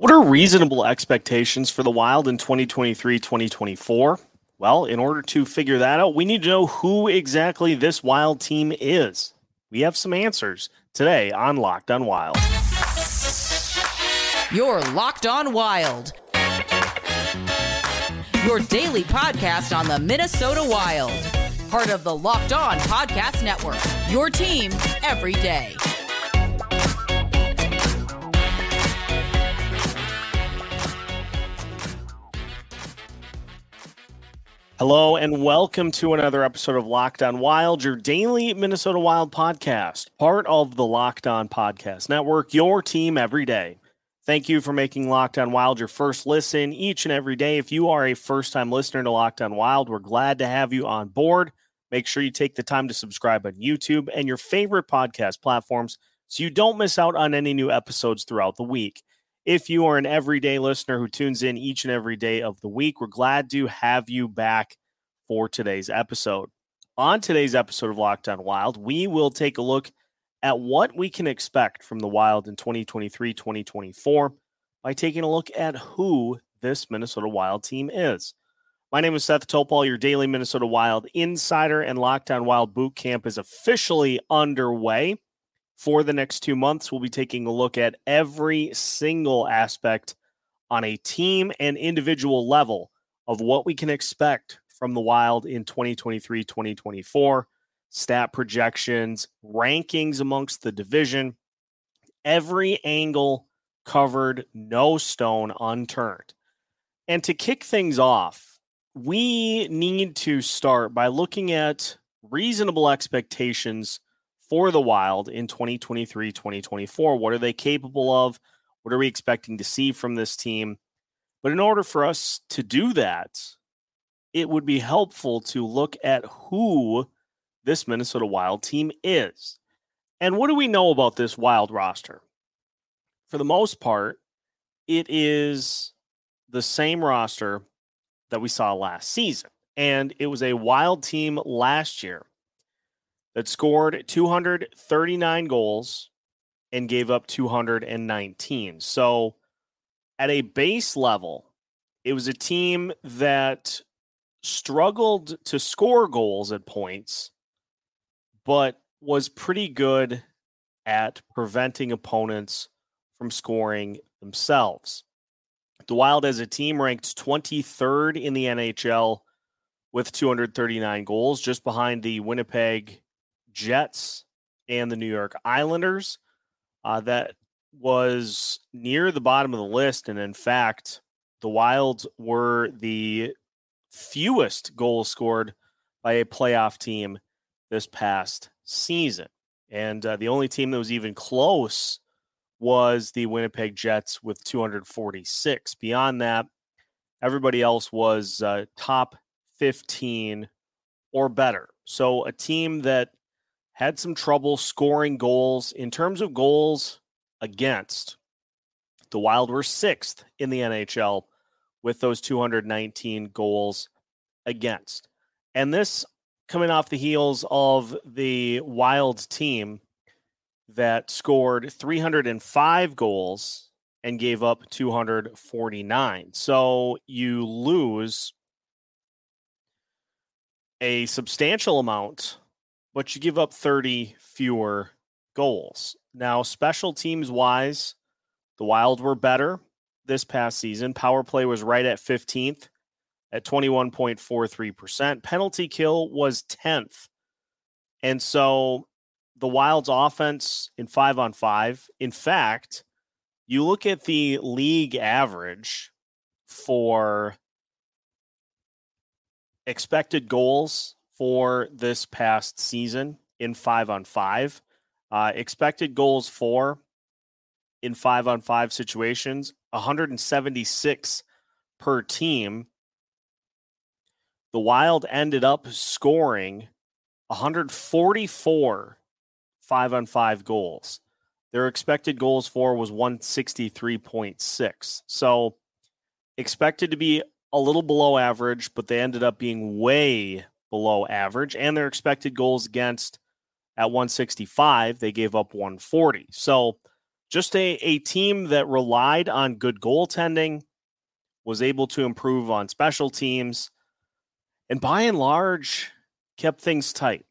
What are reasonable expectations for the Wild in 2023 2024? Well, in order to figure that out, we need to know who exactly this Wild team is. We have some answers today on Locked on Wild. You're Locked on Wild, your daily podcast on the Minnesota Wild, part of the Locked on Podcast Network, your team every day. Hello and welcome to another episode of Locked On Wild, your daily Minnesota Wild podcast, part of the Locked On Podcast Network, your team every day. Thank you for making Locked On Wild your first listen each and every day. If you are a first time listener to Locked On Wild, we're glad to have you on board. Make sure you take the time to subscribe on YouTube and your favorite podcast platforms so you don't miss out on any new episodes throughout the week. If you are an everyday listener who tunes in each and every day of the week, we're glad to have you back for today's episode. On today's episode of Locked On Wild, we will take a look at what we can expect from the Wild in 2023 2024 by taking a look at who this Minnesota Wild team is. My name is Seth Topol, your daily Minnesota Wild insider, and Locked On Wild Boot Camp is officially underway for the next two months, we'll be taking a look at every single aspect on a team and individual level of what we can expect from the Wild in 2023 2024, stat projections, rankings amongst the division, every angle covered, no stone unturned. And to kick things off, we need to start by looking at reasonable expectations for the Wild in 2023 2024. What are they capable of? What are we expecting to see from this team? But in order for us to do that, it would be helpful to look at who this Minnesota Wild team is. And what do we know about this Wild roster? For the most part, it is the same roster that we saw last season. And it was a Wild team last year that scored 239 goals and gave up 219. So, at a base level, it was a team that struggled to score goals at points, but was pretty good at preventing opponents from scoring themselves. The Wild as a team ranked 23rd in the NHL with 239 goals, just behind the Winnipeg Jets and the New York Islanders. Uh, that was near the bottom of the list. And in fact, the Wilds were the fewest goals scored by a playoff team this past season. And uh, the only team that was even close was the Winnipeg Jets with 246. Beyond that, everybody else was uh, top 15 or better. So a team that had some trouble scoring goals. In terms of goals against, the Wild were sixth in the NHL with those 219 goals against. And this coming off the heels of the Wild team that scored 305 goals and gave up 249. So you lose a substantial amount but you give up 30 fewer goals. Now, special teams wise, the Wild were better this past season. Power play was right at 15th at 21.43%. Penalty kill was 10th. And so the Wild's offense in five on five, in fact, you look at the league average for expected goals for this past season in five on five. Uh, expected goals for in five on five situations 176 per team. The Wild ended up scoring 144 five on five goals. Their expected goals for was 163.6. So expected to be a little below average, but they ended up being way below average, and their expected goals against at 165, they gave up 140. So just a, a team that relied on good goaltending, was able to improve on special teams, and by and large, kept things tight.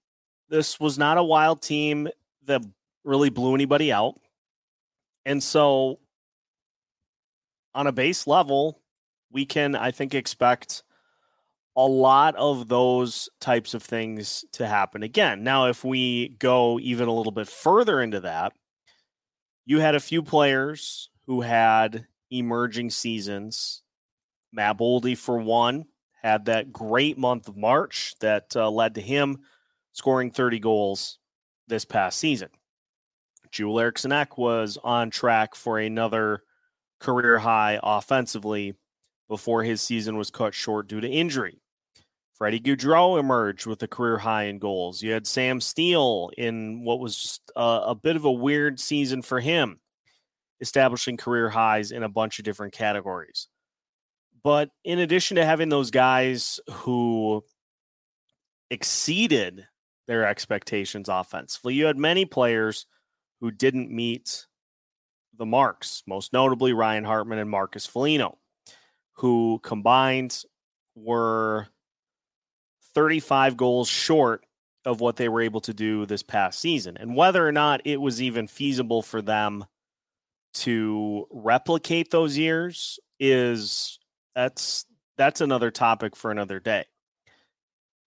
This was not a wild team that really blew anybody out. And so, on a base level, we can, I think, expect a lot of those types of things to happen again. Now, if we go even a little bit further into that, you had a few players who had emerging seasons. Matt Boldy, for one, had that great month of March that uh, led to him scoring 30 goals this past season. Joel Eriksson Ek was on track for another career high offensively before his season was cut short due to injury. Freddie Gaudreau emerged with a career high in goals. You had Sam Steel in what was a, a bit of a weird season for him, establishing career highs in a bunch of different categories. But in addition to having those guys who exceeded their expectations offensively, you had many players who didn't meet the marks, most notably Ryan Hartman and Marcus Foligno, who combined were 35 goals short of what they were able to do this past season. And whether or not it was even feasible for them to replicate those years is that's that's another topic for another day.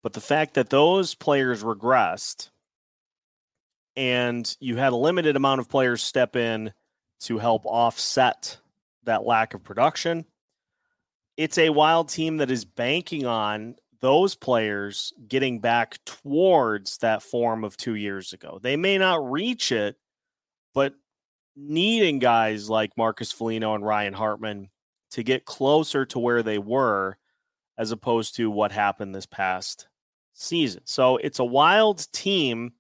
But the fact that those players regressed and you had a limited amount of players step in to help offset that lack of production. It's a wild team that is banking on those players getting back towards that form of two years ago. They may not reach it, but needing guys like Marcus Foligno and Ryan Hartman to get closer to where they were as opposed to what happened this past season. So it's a wild team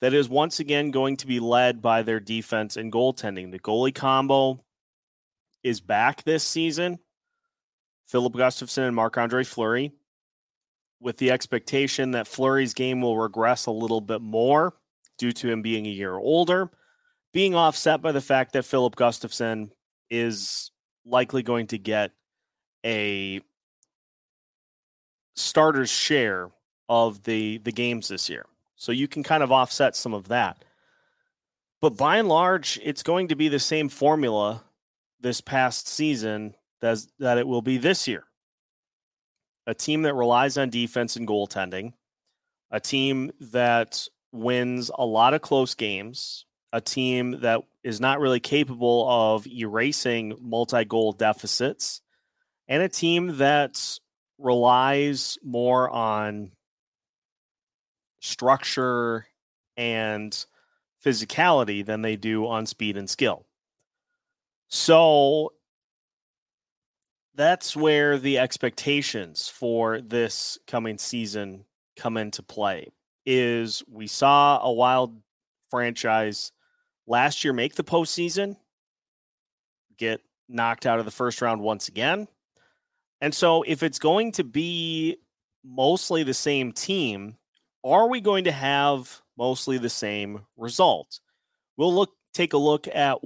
that is once again going to be led by their defense and goaltending. The goalie combo is back this season. Filip Gustavsson and Marc Andre Fleury, with the expectation that Fleury's game will regress a little bit more due to him being a year older, being offset by the fact that Filip Gustavsson is likely going to get a starter's share of the the games this year. So you can kind of offset some of that. But by and large, it's going to be the same formula this past season as that it will be this year. A team that relies on defense and goaltending, a team that wins a lot of close games, a team that is not really capable of erasing multi goal deficits, and a team that relies more on structure and physicality than they do on speed and skill. So that's where the expectations for this coming season come into play. Is we saw a wild franchise last year make the postseason, get knocked out of the first round once again. And so if it's going to be mostly the same team, are we going to have mostly the same result? We'll look take a look at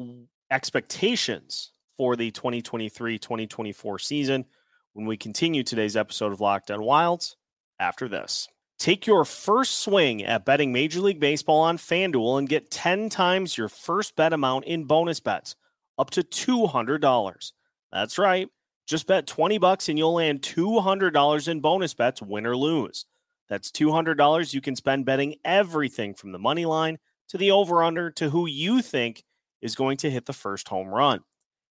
expectations for the 2023-2024 season when we continue today's episode of Locked Wilds after this. Take your first swing at betting Major League Baseball on FanDuel and get 10 times your first bet amount in bonus bets, up to $200. That's right. Just bet 20 bucks and you'll land $200 in bonus bets, win or lose. That's $200 you can spend betting everything from the money line to the over under to who you think is going to hit the first home run.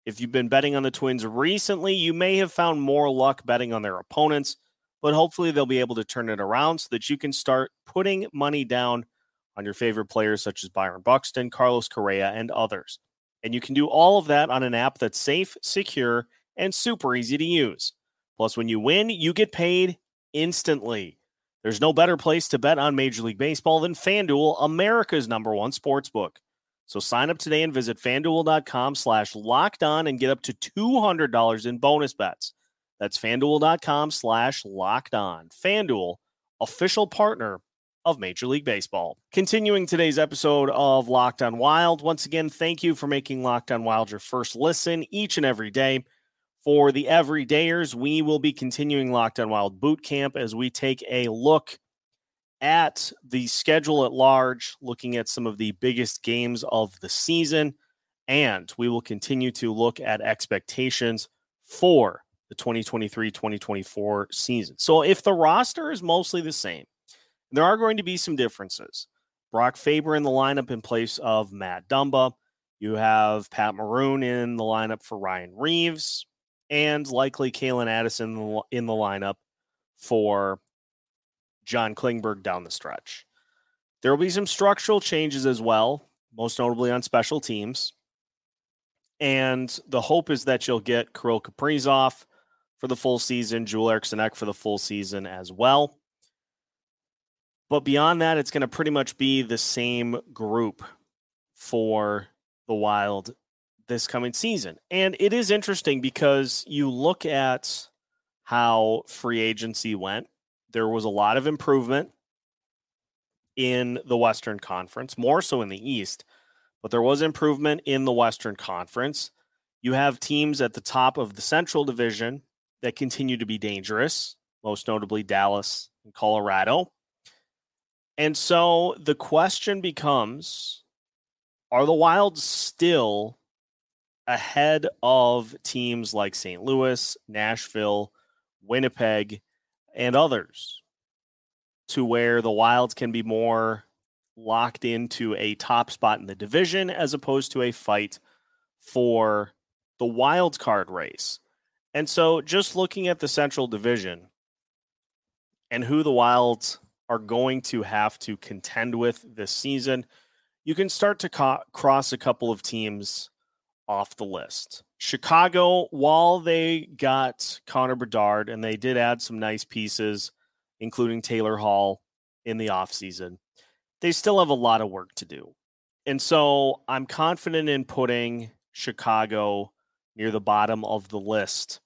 If you've been betting on the Twins recently, you may have found more luck betting on their opponents, but hopefully they'll be able to turn it around so that you can start putting money down on your favorite players such as Byron Buxton, Carlos Correa, and others. And you can do all of that on an app that's safe, secure, and super easy to use. Plus, when you win, you get paid instantly. There's no better place to bet on Major League Baseball than FanDuel, America's number one sports book. So sign up today and visit fanduel.com slash locked on and get up to $200 in bonus bets. That's fanduel.com slash locked on. FanDuel, official partner of Major League Baseball. Continuing today's episode of Locked on Wild. Once again, thank you for making Locked on Wild your first listen each and every day. For the everydayers, we will be continuing Locked on Wild Boot Camp as we take a look at the schedule at large, looking at some of the biggest games of the season, and we will continue to look at expectations for the 2023 2024 season. So, if the roster is mostly the same, there are going to be some differences. Brock Faber in the lineup in place of Matt Dumba. You have Pat Maroon in the lineup for Ryan Reaves and likely Calen Addison in the lineup for John Klingberg down the stretch. There will be some structural changes as well, most notably on special teams. And the hope is that you'll get Kirill Kaprizov for the full season, Joel Eriksson Ek for the full season as well. But beyond that, it's going to pretty much be the same group for the Wild this coming season. And it is interesting because you look at how free agency went, there was a lot of improvement in the Western Conference, more so in the East, but there was improvement in the Western Conference. You have teams at the top of the Central Division that continue to be dangerous, most notably Dallas and Colorado. And so the question becomes are the Wilds still ahead of teams like St. Louis, Nashville, Winnipeg, and others to where the Wilds can be more locked into a top spot in the division as opposed to a fight for the wild card race. And so just looking at the Central Division and who the Wilds are going to have to contend with this season, you can start to cross a couple of teams off the list. Chicago, while they got Connor Bedard and they did add some nice pieces, including Taylor Hall in the offseason, they still have a lot of work to do. And so I'm confident in putting Chicago near the bottom of the list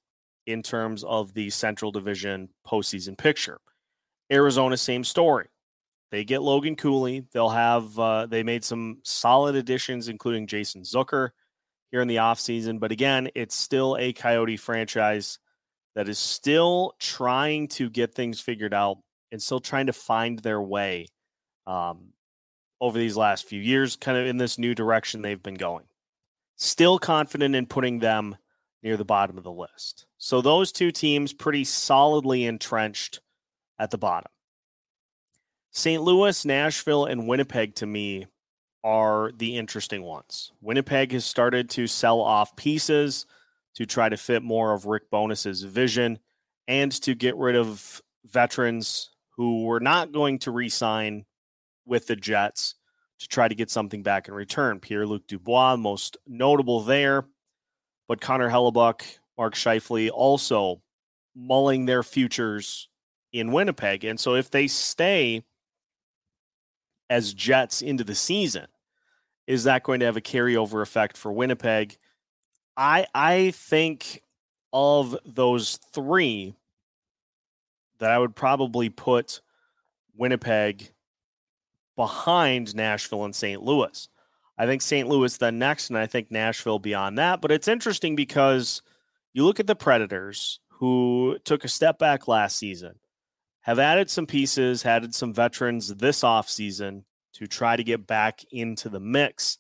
in terms of the Central Division postseason picture. Arizona, same story. They get Logan Cooley. They'll have uh, they made some solid additions, including Jason Zucker here in the offseason. But again, it's still a Coyote franchise that is still trying to get things figured out and still trying to find their way um, over these last few years, kind of in this new direction they've been going. Still confident in putting them near the bottom of the list. So those two teams pretty solidly entrenched at the bottom. St. Louis, Nashville, and Winnipeg to me are the interesting ones. Winnipeg has started to sell off pieces to try to fit more of Rick Bowness's vision and to get rid of veterans who were not going to re-sign with the Jets to try to get something back in return. Pierre-Luc Dubois, most notable there, but Connor Hellebuyck, Mark Scheifele also mulling their futures in Winnipeg. And so if they stay as Jets into the season, is that going to have a carryover effect for Winnipeg? I I think of those three that I would probably put Winnipeg behind Nashville and St. Louis. I think St. Louis then next, and I think Nashville beyond that. But it's interesting because you look at the Predators, who took a step back last season have added some pieces, added some veterans this offseason to try to get back into the mix.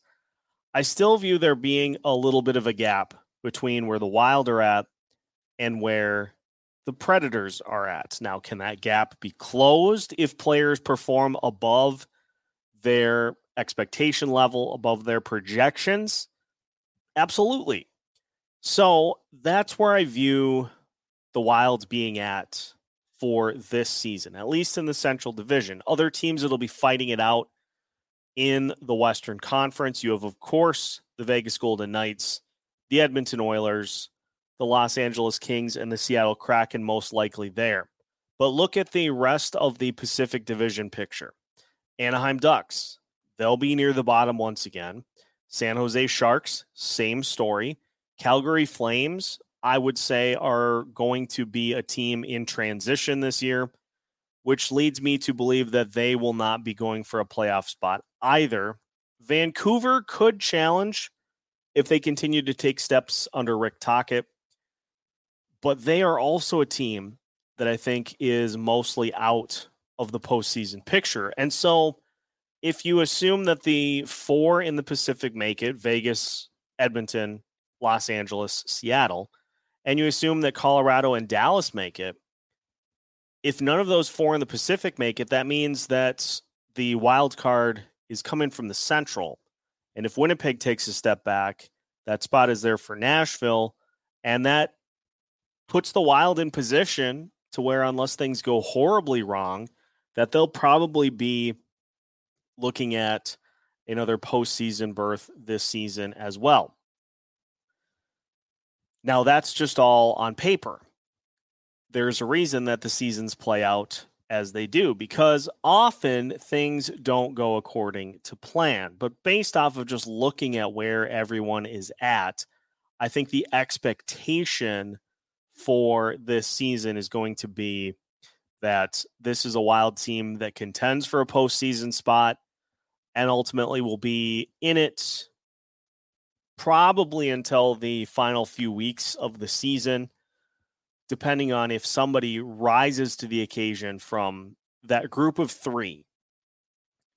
I still view there being a little bit of a gap between where the Wild are at and where the Predators are at. Now, can that gap be closed if players perform above their expectation level, above their projections? Absolutely. So that's where I view the Wilds being at for this season, at least in the Central Division. Other teams that'll be fighting it out in the Western Conference. You have, of course, the Vegas Golden Knights, the Edmonton Oilers, the Los Angeles Kings, and the Seattle Kraken, most likely there. But look at the rest of the Pacific Division picture Anaheim Ducks, they'll be near the bottom once again. San Jose Sharks, same story. Calgary Flames, I would say, are going to be a team in transition this year. which leads me to believe that they will not be going for a playoff spot either. Vancouver could challenge if they continue to take steps under Rick Tocchet, but they are also a team that I think is mostly out of the postseason picture. And so if you assume that the four in the Pacific make it Vegas, Edmonton, Los Angeles, Seattle, and you assume that Colorado and Dallas make it, if none of those four in the Pacific make it, that means that the wild card is coming from the Central. And if Winnipeg takes a step back, that spot is there for Nashville. And that puts the Wild in position to where, unless things go horribly wrong, that they'll probably be looking at another postseason berth this season as well. Now, that's just all on paper. There's a reason that the seasons play out as they do because often things don't go according to plan. But based off of just looking at where everyone is at, I think the expectation for this season is going to be that this is a wild team that contends for a postseason spot and ultimately will be in it probably until the final few weeks of the season, depending on if somebody rises to the occasion from that group of three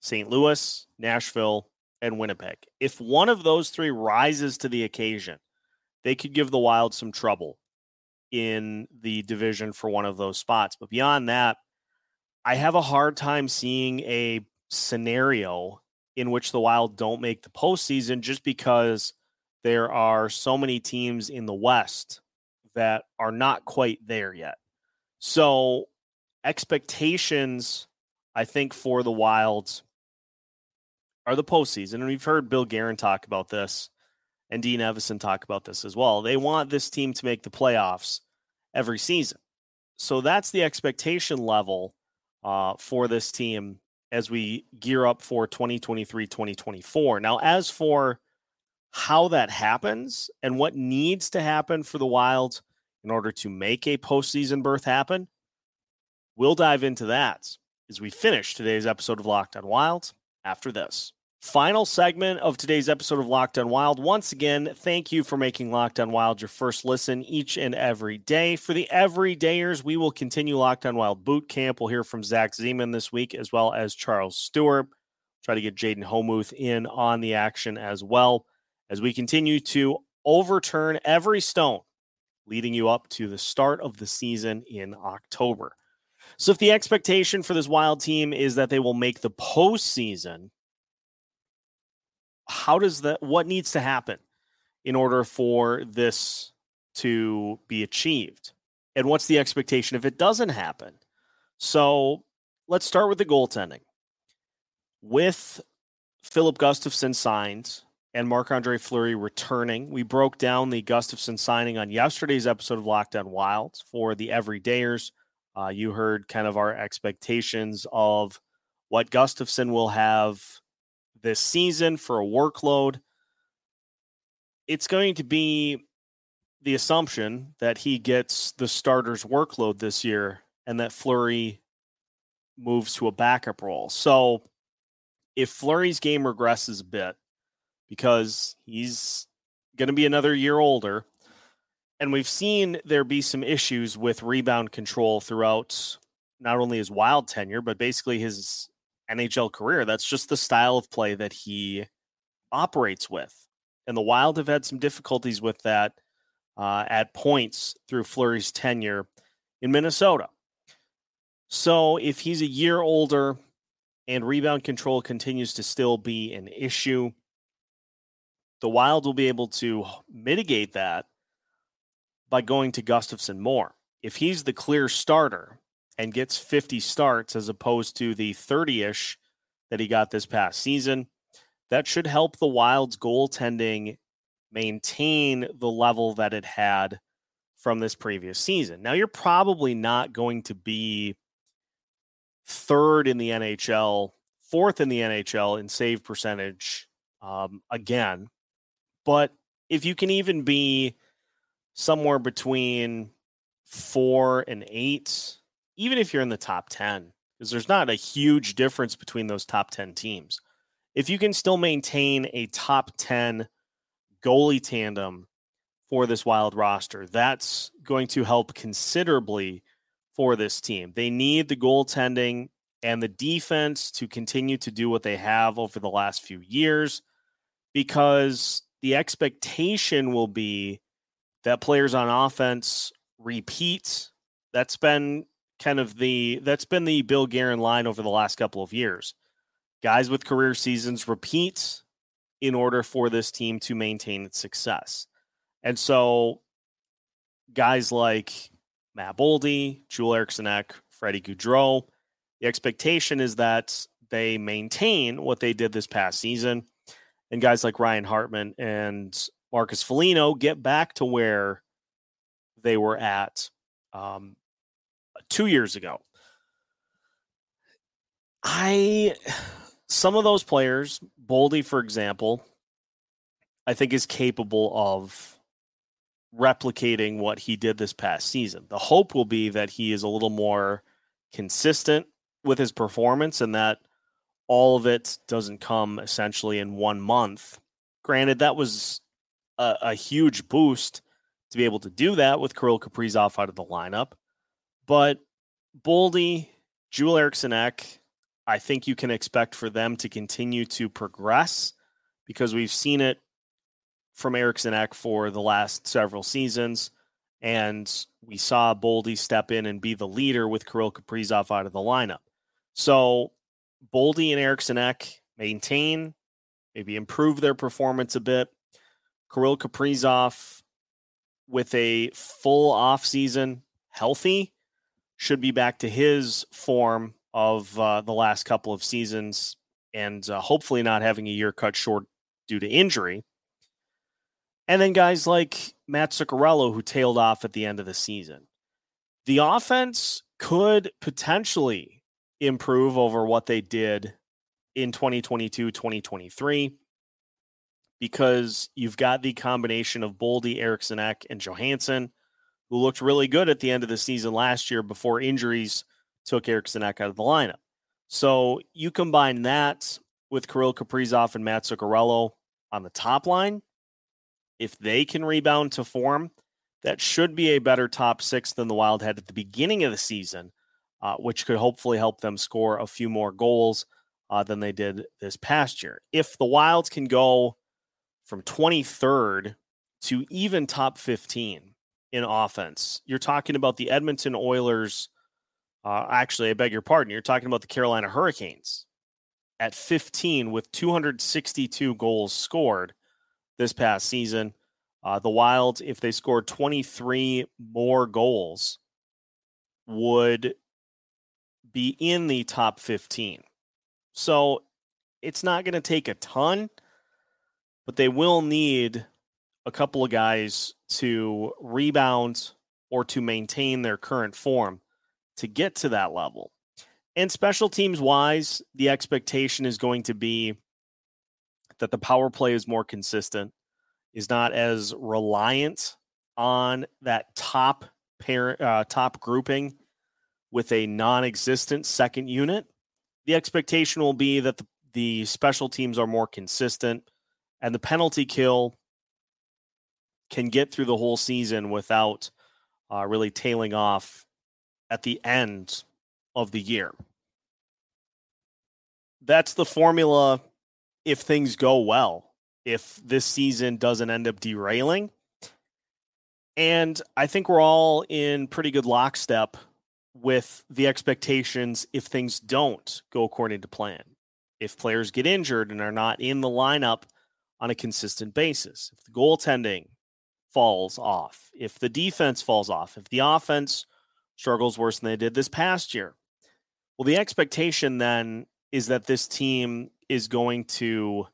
St. Louis, Nashville, and Winnipeg. If one of those three rises to the occasion, they could give the Wild some trouble in the division for one of those spots. But beyond that, I have a hard time seeing a scenario in which the Wild don't make the postseason just because there are so many teams in the West that are not quite there yet. So, expectations, I think, for the Wilds are the postseason. And we've heard Bill Guerin talk about this and Dean Evason talk about this as well. They want this team to make the playoffs every season. So that's the expectation level uh, for this team as we gear up for 2023 2024. Now, as for how that happens and what needs to happen for the Wild in order to make a postseason berth happen, we'll dive into that as we finish today's episode of Locked On Wild after this. Final segment of today's episode of Locked On Wild. Once again, thank you for making Locked On Wild your first listen each and every day. For the everydayers, we will continue Locked On Wild boot camp. We'll hear from Zach Zeman this week, as well as Charles Stewart. Try to get Jaden Homuth in on the action as well as we continue to overturn every stone leading you up to the start of the season in October. So, if the expectation for this Wild team is that they will make the postseason, how does that what needs to happen in order for this to be achieved? And what's the expectation if it doesn't happen? So let's start with the goaltending. With Filip gustavsson signed and marc-andre fleury returning. We broke down the Gustavsson signing on yesterday's episode of Locked On wilds for the everydayers. Uh, you heard kind of our expectations of what Gustavsson will have this season for a workload, it's going to be the assumption that he gets the starter's workload this year and that Fleury moves to a backup role. So if Fleury's game regresses a bit because he's going to be another year older, and we've seen there be some issues with rebound control throughout not only his wild tenure, but basically his NHL career. That's just the style of play that he operates with. And the Wild have had some difficulties with that uh, at points through Fleury's tenure in Minnesota. So if he's a year older and rebound control continues to still be an issue, the Wild will be able to mitigate that by going to Gustavsson more. If he's the clear starter, and gets 50 starts as opposed to the 30 ish that he got this past season. That should help the Wild's goaltending maintain the level that it had from this previous season. Now, you're probably not going to be third in the NHL, fourth in the NHL in save percentage um, again. But if you can even be somewhere between four and eight, even if you're in the top 10, because there's not a huge difference between those top 10 teams. If you can still maintain a top 10 goalie tandem for this wild roster, that's going to help considerably for this team. They need the goaltending and the defense to continue to do what they have over the last few years because the expectation will be that players on offense repeat. That's been kind of the that's been the Bill Guerin line over the last couple of years. Guys with career seasons repeat in order for this team to maintain its success. And so guys like Matt Boldy, Joel Eriksson Ek, Freddie Gaudreau, the expectation is that they maintain what they did this past season. And guys like Ryan Hartman and Marcus Foligno get back to where they were at um, two years ago. I some of those players, Boldy, for example, I think is capable of replicating what he did this past season. The hope will be that he is a little more consistent with his performance and that all of it doesn't come essentially in one month. Granted, that was a, a huge boost to be able to do that with Kirill Kaprizov out of the lineup. But Boldy, Joel Eriksson Ek, I think you can expect for them to continue to progress because we've seen it from Eriksson Ek for the last several seasons. And we saw Boldy step in and be the leader with Kirill Kaprizov out of the lineup. So Boldy and Eriksson Ek maintain, maybe improve their performance a bit. Kirill Kaprizov with a full off season, healthy, should be back to his form of uh, the last couple of seasons and uh, hopefully not having a year cut short due to injury. And then guys like Matt Zuccarello, who tailed off at the end of the season. The offense could potentially improve over what they did in 2022 2023 because you've got the combination of Boldy, Eriksson Ek, and Johansson, who looked really good at the end of the season last year before injuries took Eriksson Ek out of the lineup. So you combine that with Kirill Kaprizov and Matt Zuccarello on the top line. If they can rebound to form, that should be a better top six than the Wild had at the beginning of the season uh, which could hopefully help them score a few more goals uh, than they did this past year. If the Wilds can go from 23rd to even top 15 in offense, you're talking about the Edmonton Oilers. Uh, actually, I beg your pardon. You're talking about the Carolina Hurricanes at 15 with 262 goals scored this past season. Uh, the Wilds, if they scored 23 more goals, would be in the top 15. So it's not going to take a ton, but they will need a couple of guys to rebound or to maintain their current form to get to that level. And special teams wise, the expectation is going to be that the power play is more consistent, is not as reliant on that top pair, uh, top grouping with a non existent second unit, the expectation will be that the, the special teams are more consistent and the penalty kill can get through the whole season without uh, really tailing off at the end of the year. That's the formula if things go well, if this season doesn't end up derailing. And I think we're all in pretty good lockstep with the expectations if things don't go according to plan. If players get injured and are not in the lineup on a consistent basis, if the goaltending falls off, if the defense falls off, if the offense struggles worse than they did this past year. Well, the expectation then is that this team is going to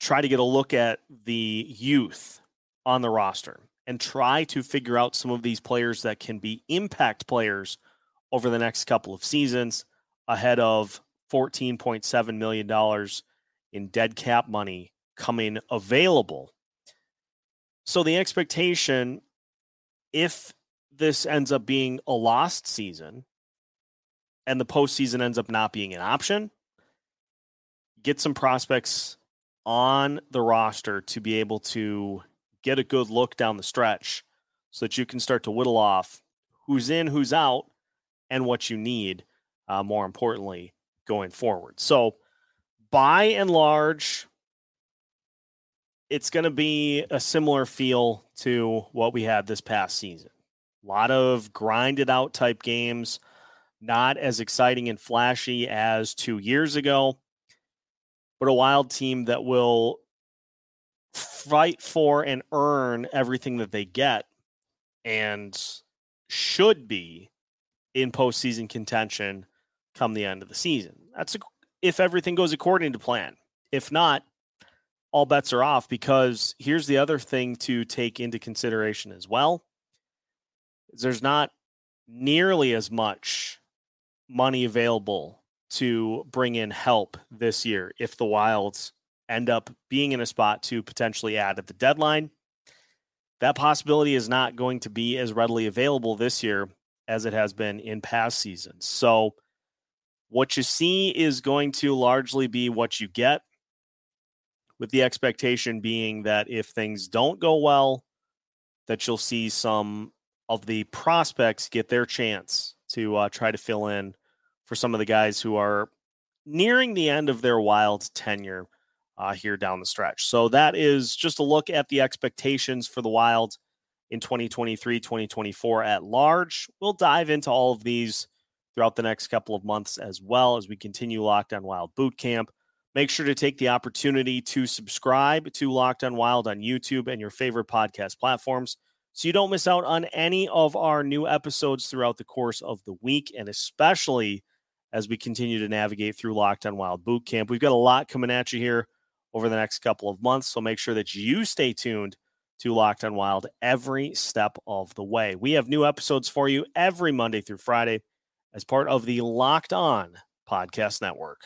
try to get a look at the youth on the roster and try to figure out some of these players that can be impact players over the next couple of seasons ahead of $14.7 million in dead cap money coming available. So the expectation, if this ends up being a lost season, and the postseason ends up not being an option, get some prospects on the roster to be able to get a good look down the stretch so that you can start to whittle off who's in, who's out, and what you need, uh, more importantly, going forward. So, by and large, it's going to be a similar feel to what we had this past season. A lot of grinded out type games, not as exciting and flashy as two years ago, but a wild team that will fight for and earn everything that they get and should be in postseason contention come the end of the season. That's a, if everything goes according to plan. If not, all bets are off because here's the other thing to take into consideration as well. There's not nearly as much money available to bring in help this year if the Wilds end up being in a spot to potentially add at the deadline. That possibility is not going to be as readily available this year as it has been in past seasons. So, what you see is going to largely be what you get, with the expectation being that if things don't go well, that you'll see some of the prospects get their chance to uh, try to fill in for some of the guys who are nearing the end of their wild tenure uh, here down the stretch. So that is just a look at the expectations for the Wild in 2023, 2024 at large. We'll dive into all of these throughout the next couple of months as well as we continue Locked on Wild Boot Camp. Make sure to take the opportunity to subscribe to Locked on Wild on YouTube and your favorite podcast platforms so you don't miss out on any of our new episodes throughout the course of the week and especially as we continue to navigate through Locked on Wild Boot Camp. We've got a lot coming at you here over the next couple of months. So make sure that you stay tuned to Locked on Wild every step of the way. We have new episodes for you every Monday through Friday as part of the Locked On Podcast Network.